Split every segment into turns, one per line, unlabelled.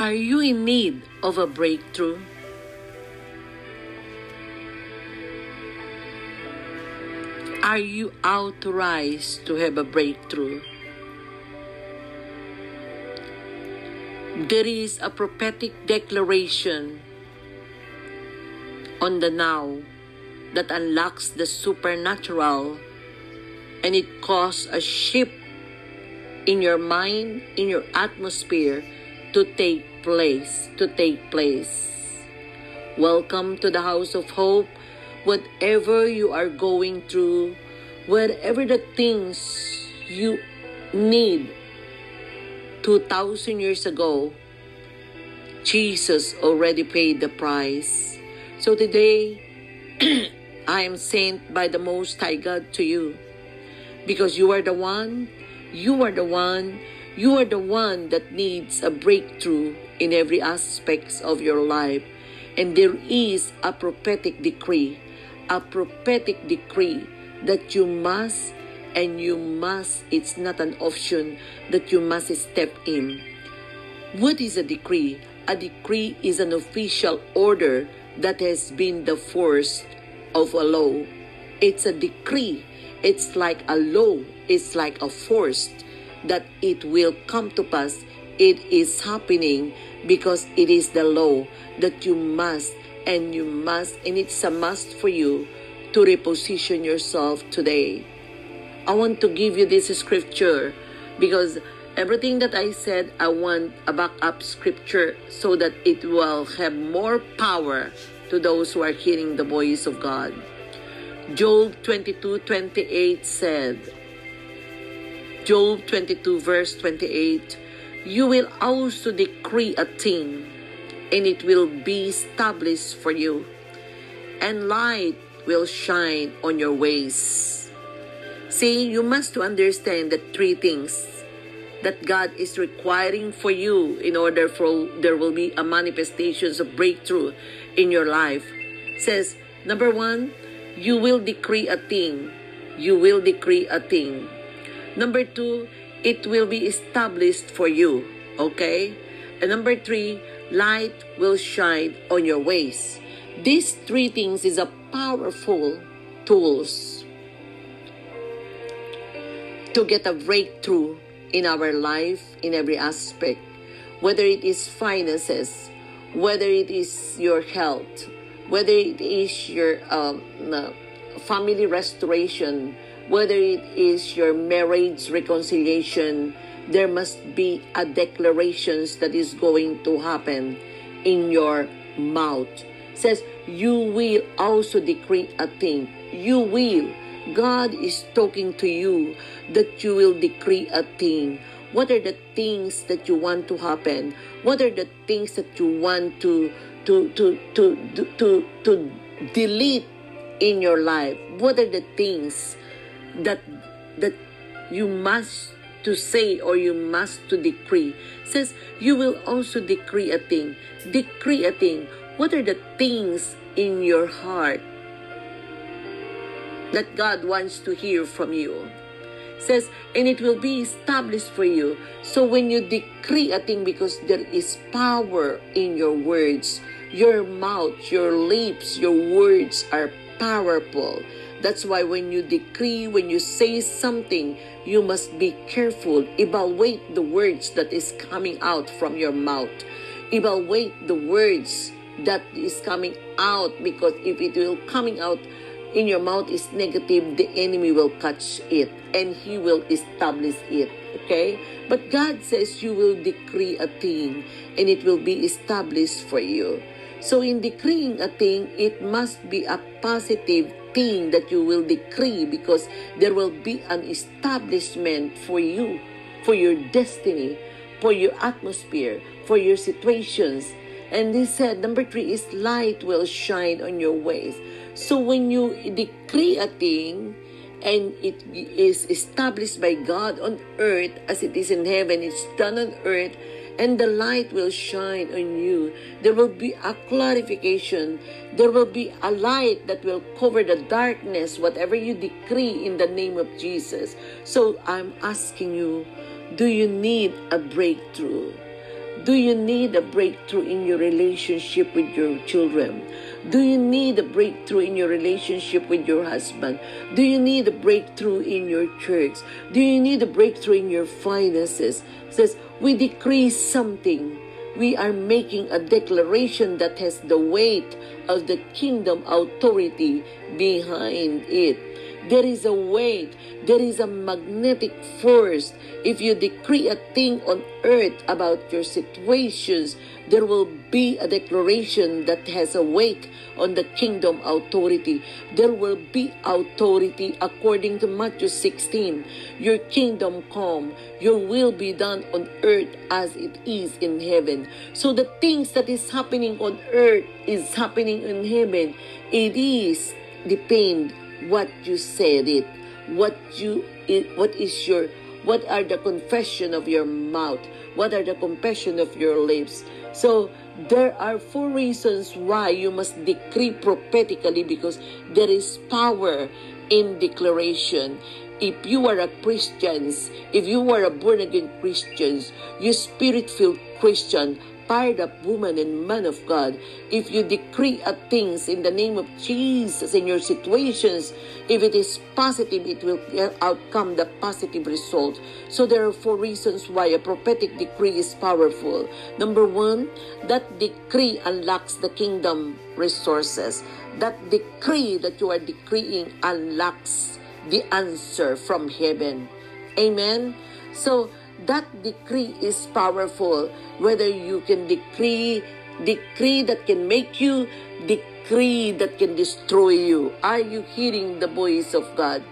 Are you in need of a breakthrough? Are you authorized to have a breakthrough? There is a prophetic declaration on the now that unlocks the supernatural and it causes a shift in your mind, in your atmosphere to take place, to take place. Welcome to the House of Hope. Whatever you are going through, whatever the things you need 2,000 years ago, Jesus already paid the price. So today, I am sent by the Most High God to you because you are the one, you are the one, you are the one that needs a breakthrough in every aspect of your life. And there is a prophetic decree, a prophetic decree that you must and you must, it's not an option that you must step in. What is a decree? A decree is an official order that has been the force of a law. It's a decree. It's like a law. It's like a force that it will come to pass. It is happening because it is the law that you must and you must, and it's a must for you to reposition yourself today. I want to give you this scripture because everything that I said, I want a backup scripture so that it will have more power to those who are hearing the voice of God. Job 22 28 said, Job 22, verse 28, You will also decree a thing, and it will be established for you, and light will shine on your ways. See, you must understand the three things that God is requiring for you in order for there will be a manifestations of breakthrough in your life. It says number one, you will decree a thing. You will decree a thing. Number two, it will be established for you. Okay? And number three, light will shine on your ways. These three things is a powerful tools to get a breakthrough in our life in every aspect, whether it is finances, whether it is your health, whether it is your um, family restoration, whether it is your marriage reconciliation, there must be a declarations that is going to happen in your mouth. It says you will also decree a thing. You will God is talking to you that you will decree a thing. What are the things that you want to happen? What are the things that you want to to to to to to, to delete in your life? What are the things that that you must to say or you must to decree? Says you will also decree a thing. Decree a thing. What are the things in your heart that God wants to hear from you. Says, and it will be established for you. So when you decree a thing, because there is power in your words, your mouth, your lips, your words are powerful. That's why when you decree, when you say something, you must be careful. Evaluate the words that is coming out from your mouth. Evaluate the words that is coming out because if it will coming out in your mouth is negative, the enemy will catch it and he will establish it. Okay? But God says you will decree a thing and it will be established for you. So in decreeing a thing, it must be a positive thing that you will decree because there will be an establishment for you, for your destiny, for your atmosphere, for your situations. And he said, number three is light will shine on your ways. So when you decree a thing and it is established by God on earth as it is in heaven, it's done on earth, and the light will shine on you. There will be a clarification. There will be a light that will cover the darkness, whatever you decree in the name of Jesus. So I'm asking you, do you need a breakthrough? Do you need a breakthrough in your relationship with your children? Do you need a breakthrough in your relationship with your husband? Do you need a breakthrough in your church? Do you need a breakthrough in your finances? It says, we decree something. We are making a declaration that has the weight of the kingdom authority behind it. There is a weight, there is a magnetic force. If you decree a thing on earth about your situations, there will be a declaration that has a weight on the kingdom authority. There will be authority according to Matthew 16. Your kingdom come, your will be done on earth as it is in heaven. So the things that is happening on earth is happening in heaven. It is depend what you said it, what you what is your what are the confession of your mouth, what are the confession of your lips. So there are four reasons why you must decree prophetically because there is power in declaration. If you are a Christian, if you are a born again Christian, you spirit filled Christian, fired up woman and man of God, if you decree a things in the name of Jesus in your situations, if it is positive, it will outcome the positive result. So there are four reasons why a prophetic decree is powerful. Number one, that decree unlocks the kingdom resources. That decree that you are decreeing unlocks the answer from heaven. Amen. So that decree is powerful. Whether you can decree, decree that can make you, decree that can destroy you. Are you hearing the voice of God?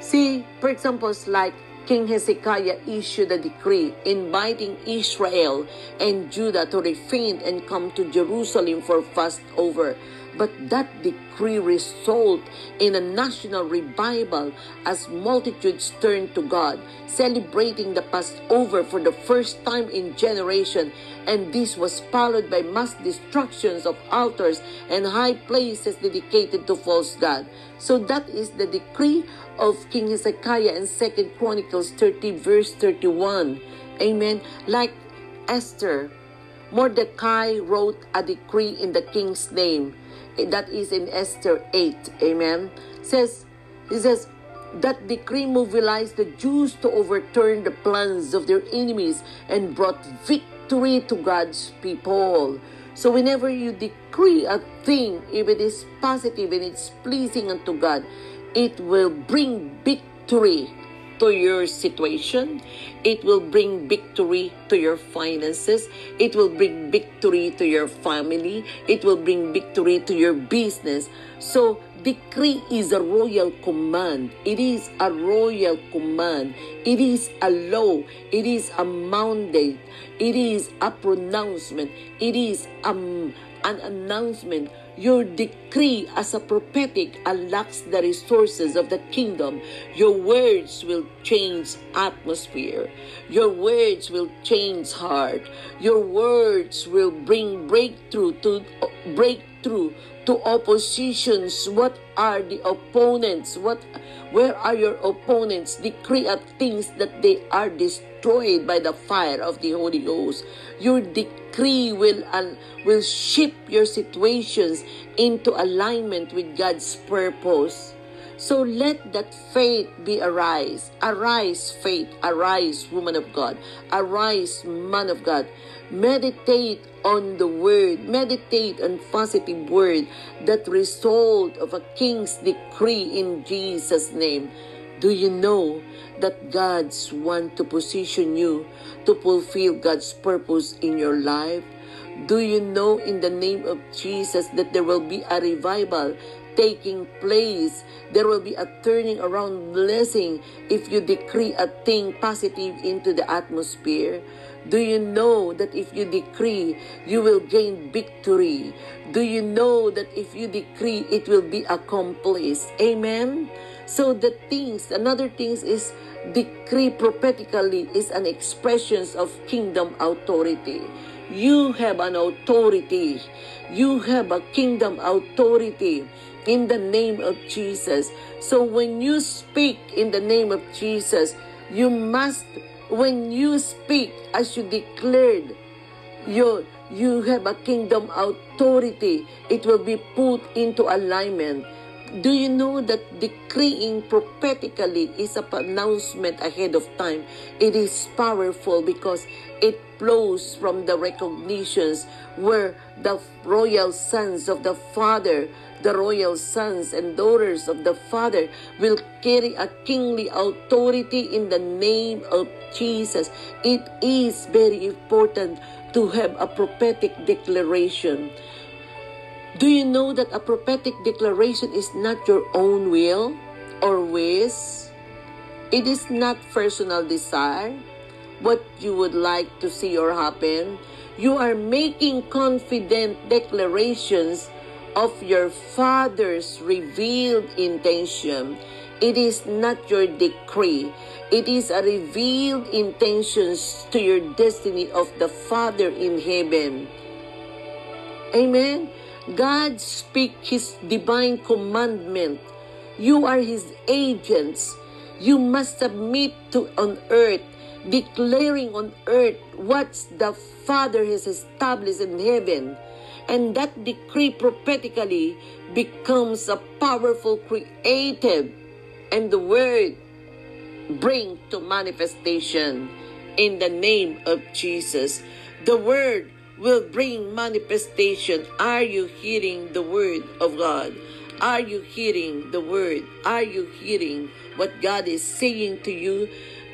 See, for example, like King Hezekiah issued a decree inviting Israel and Judah to refrain and come to Jerusalem for fast over. But that decree resulted in a national revival as multitudes turned to God, celebrating the Passover for the first time in generation, and this was followed by mass destructions of altars and high places dedicated to false God. So that is the decree of King Hezekiah in 2 Chronicles 30 verse 31. Amen. Like Esther, Mordecai wrote a decree in the king's name eh, that is in Esther 8. Amen. Says, he says, that decree mobilized the Jews to overturn the plans of their enemies and brought victory to God's people. So whenever you decree a thing, if it is positive and it's pleasing unto God, it will bring victory to your situation. It will bring victory to your finances. It will bring victory to your family. It will bring victory to your business. So, decree is a royal command. It is a royal command. It is a law. It is a mandate. It is a pronouncement. It is um, an announcement your decree as a prophetic unlocks the resources of the kingdom. Your words will change atmosphere. Your words will change heart. Your words will bring breakthrough to breakthrough to oppositions. What are the opponents? What where are your opponents? Decree at things that they are destroyed by the fire of the Holy Ghost. Your decree will, uh, will shape your situations into alignment with God's purpose. So let that faith be arise. Arise, faith. Arise, woman of God. Arise, man of God. Meditate on the word. Meditate on positive word that result of a king's decree in Jesus' name. Do you know that God's want to position you to fulfill God's purpose in your life? Do you know in the name of Jesus that there will be a revival taking place? There will be a turning around blessing if you decree a thing positive into the atmosphere. Do you know that if you decree, you will gain victory? Do you know that if you decree, it will be accomplished? Amen? So the things, another things is decree prophetically is an expression of kingdom authority. You have an authority. You have a kingdom authority in the name of Jesus. So when you speak in the name of Jesus, you must, when you speak as you declared you you have a kingdom authority. It will be put into alignment. Do you know that decreeing prophetically is a pronouncement ahead of time? It is powerful because it flows from the recognitions where the royal sons of the Father, the royal sons and daughters of the Father will carry a kingly authority in the name of Jesus. It is very important to have a prophetic declaration. Do you know that a prophetic declaration is not your own will or wish? It is not personal desire, what you would like to see or happen. You are making confident declarations of your Father's revealed intention. It is not your decree. It is a revealed intention to your destiny of the Father in heaven. Amen. God speak his divine commandment. You are his agents. You must submit to on earth, declaring on earth what the Father has established in heaven. And that decree prophetically becomes a powerful creative and the word bring to manifestation in the name of Jesus. The word will bring manifestation. Are you hearing the word of God? Are you hearing the word? Are you hearing what God is saying to you?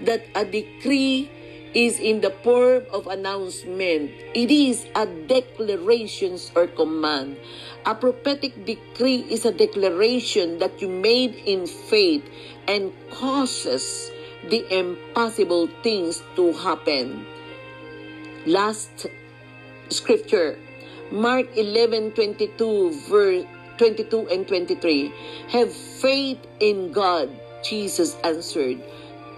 That a decree is in the form of announcement. It is a declaration or command. A prophetic decree is a declaration that you made in faith and causes the impossible things to happen. Last scripture, Mark 11 22, verse 22 and 23. Have faith in God, Jesus answered.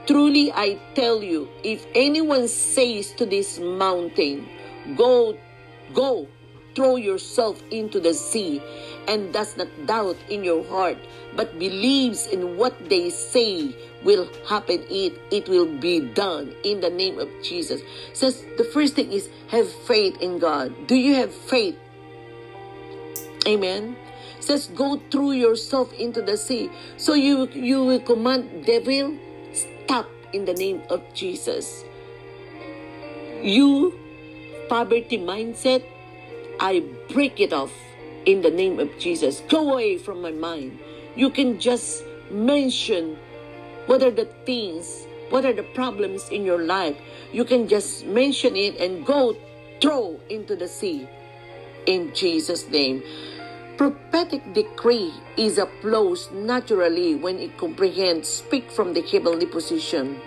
Truly I tell you, if anyone says to this mountain, Go, go, throw yourself into the sea, and does not doubt in your heart, but believes in what they say will happen, it it will be done in the name of Jesus. Says the first thing is have faith in God. Do you have faith? Amen. Says go through yourself into the sea. So you you will command devil stop in the name of Jesus. You poverty mindset, I break it off in the name of Jesus. Go away from my mind. You can just mention what are the things, what are the problems in your life. You can just mention it and go throw into the sea in Jesus' name. Prophetic decree is applause naturally when it comprehends, speak from the heavenly position.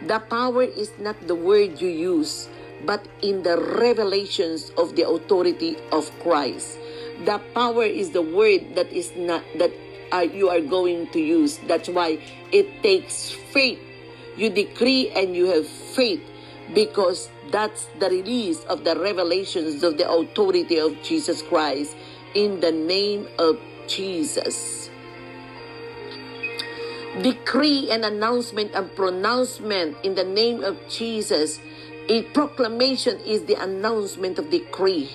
The power is not the word you use, but in the revelations of the authority of Christ. The power is the word that is not that uh, you are going to use. That's why it takes faith. You decree and you have faith because that's the release of the revelations of the authority of Jesus Christ in the name of Jesus. Decree and announcement and pronouncement in the name of Jesus. A proclamation is the announcement of decree.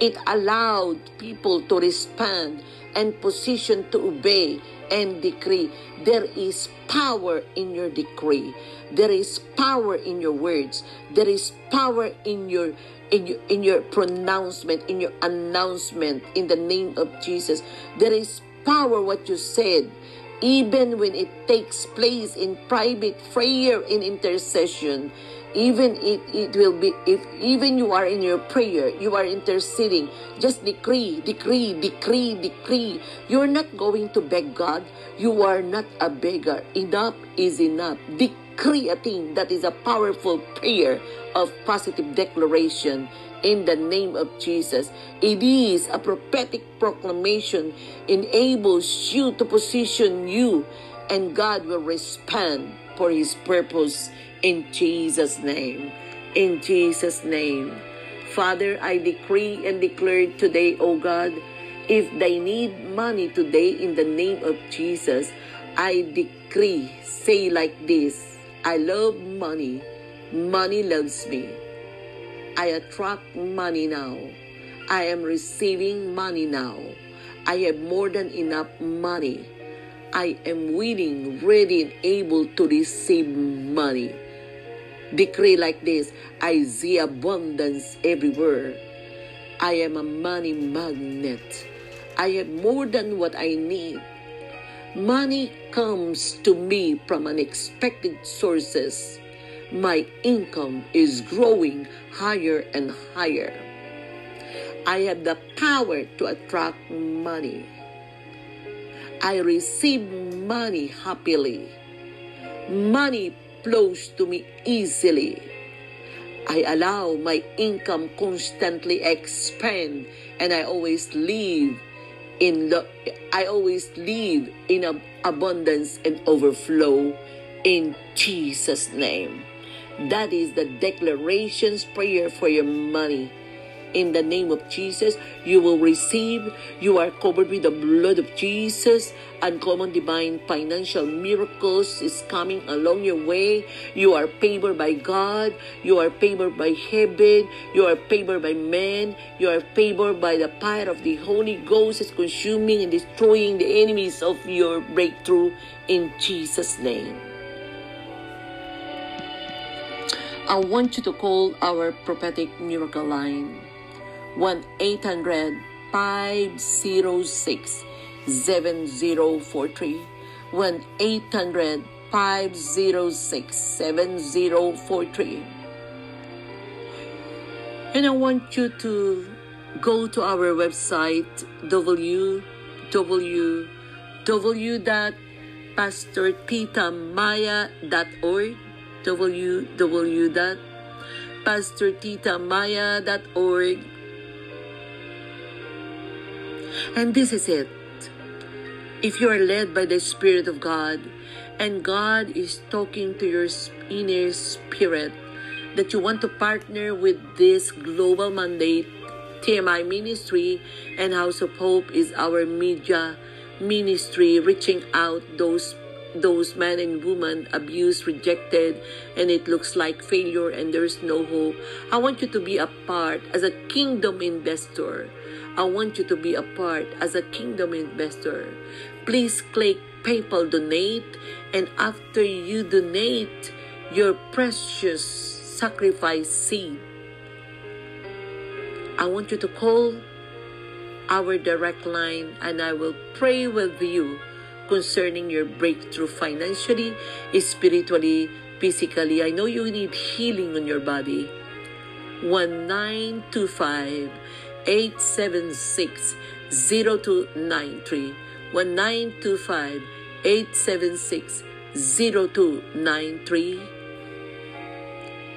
It allowed people to respond and position to obey and decree. There is power in your decree. There is power in your words. There is power in your in your, in your pronouncement, in your announcement in the name of Jesus. There is power what you said. Even when it takes place in private prayer in intercession even it, it will be if even you are in your prayer you are interceding just decree decree decree decree. You're not going to beg god. You are not a beggar. Enough is enough. Decree thing that is a powerful prayer of positive declaration in the name of Jesus. It is a prophetic proclamation enables you to position you and God will respond for his purpose in Jesus name. In Jesus name. Father, I decree and declare today, O God, if they need money today in the name of Jesus, I decree, say like this, I love money Money loves me. I attract money now. I am receiving money now. I have more than enough money. I am willing, ready, and able to receive money. Decree like this I see abundance everywhere. I am a money magnet. I have more than what I need. Money comes to me from unexpected sources. My income is growing higher and higher. I have the power to attract money. I receive money happily. Money flows to me easily. I allow my income constantly expand and I always live in the I always live in abundance and overflow in Jesus name. That is the declarations prayer for your money in the name of Jesus. You will receive, you are covered with the blood of Jesus. Uncommon divine financial miracles is coming along your way. You are favored by God. You are favored by heaven. You are favored by men. You are favored by the fire of the Holy Ghost is consuming and destroying the enemies of your breakthrough in Jesus' name. I want you to call our prophetic miracle line 1 800 506 7043. 1 800 506 7043. And I want you to go to our website www.pastortitamaya.org www.pastortitamaya.org and this is it. If you are led by the Spirit of God and God is talking to your inner spirit that you want to partner with this global mandate, TMI Ministry and House of Hope is our media ministry reaching out those those men and women abused, rejected, and it looks like failure and there's no hope. I want you to be a part as a kingdom investor I want you to be a part as a kingdom investor. Please click PayPal donate and after you donate your precious sacrifice seed, I want you to call our direct line and I will pray with you concerning your breakthrough financially, spiritually, physically. I know you need healing on your body. 1925 876 0293 1925 876 0293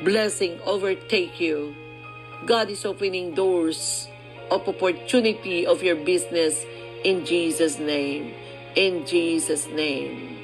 Blessing overtake you. God is opening doors of opportunity of your business in Jesus' name. In Jesus' name.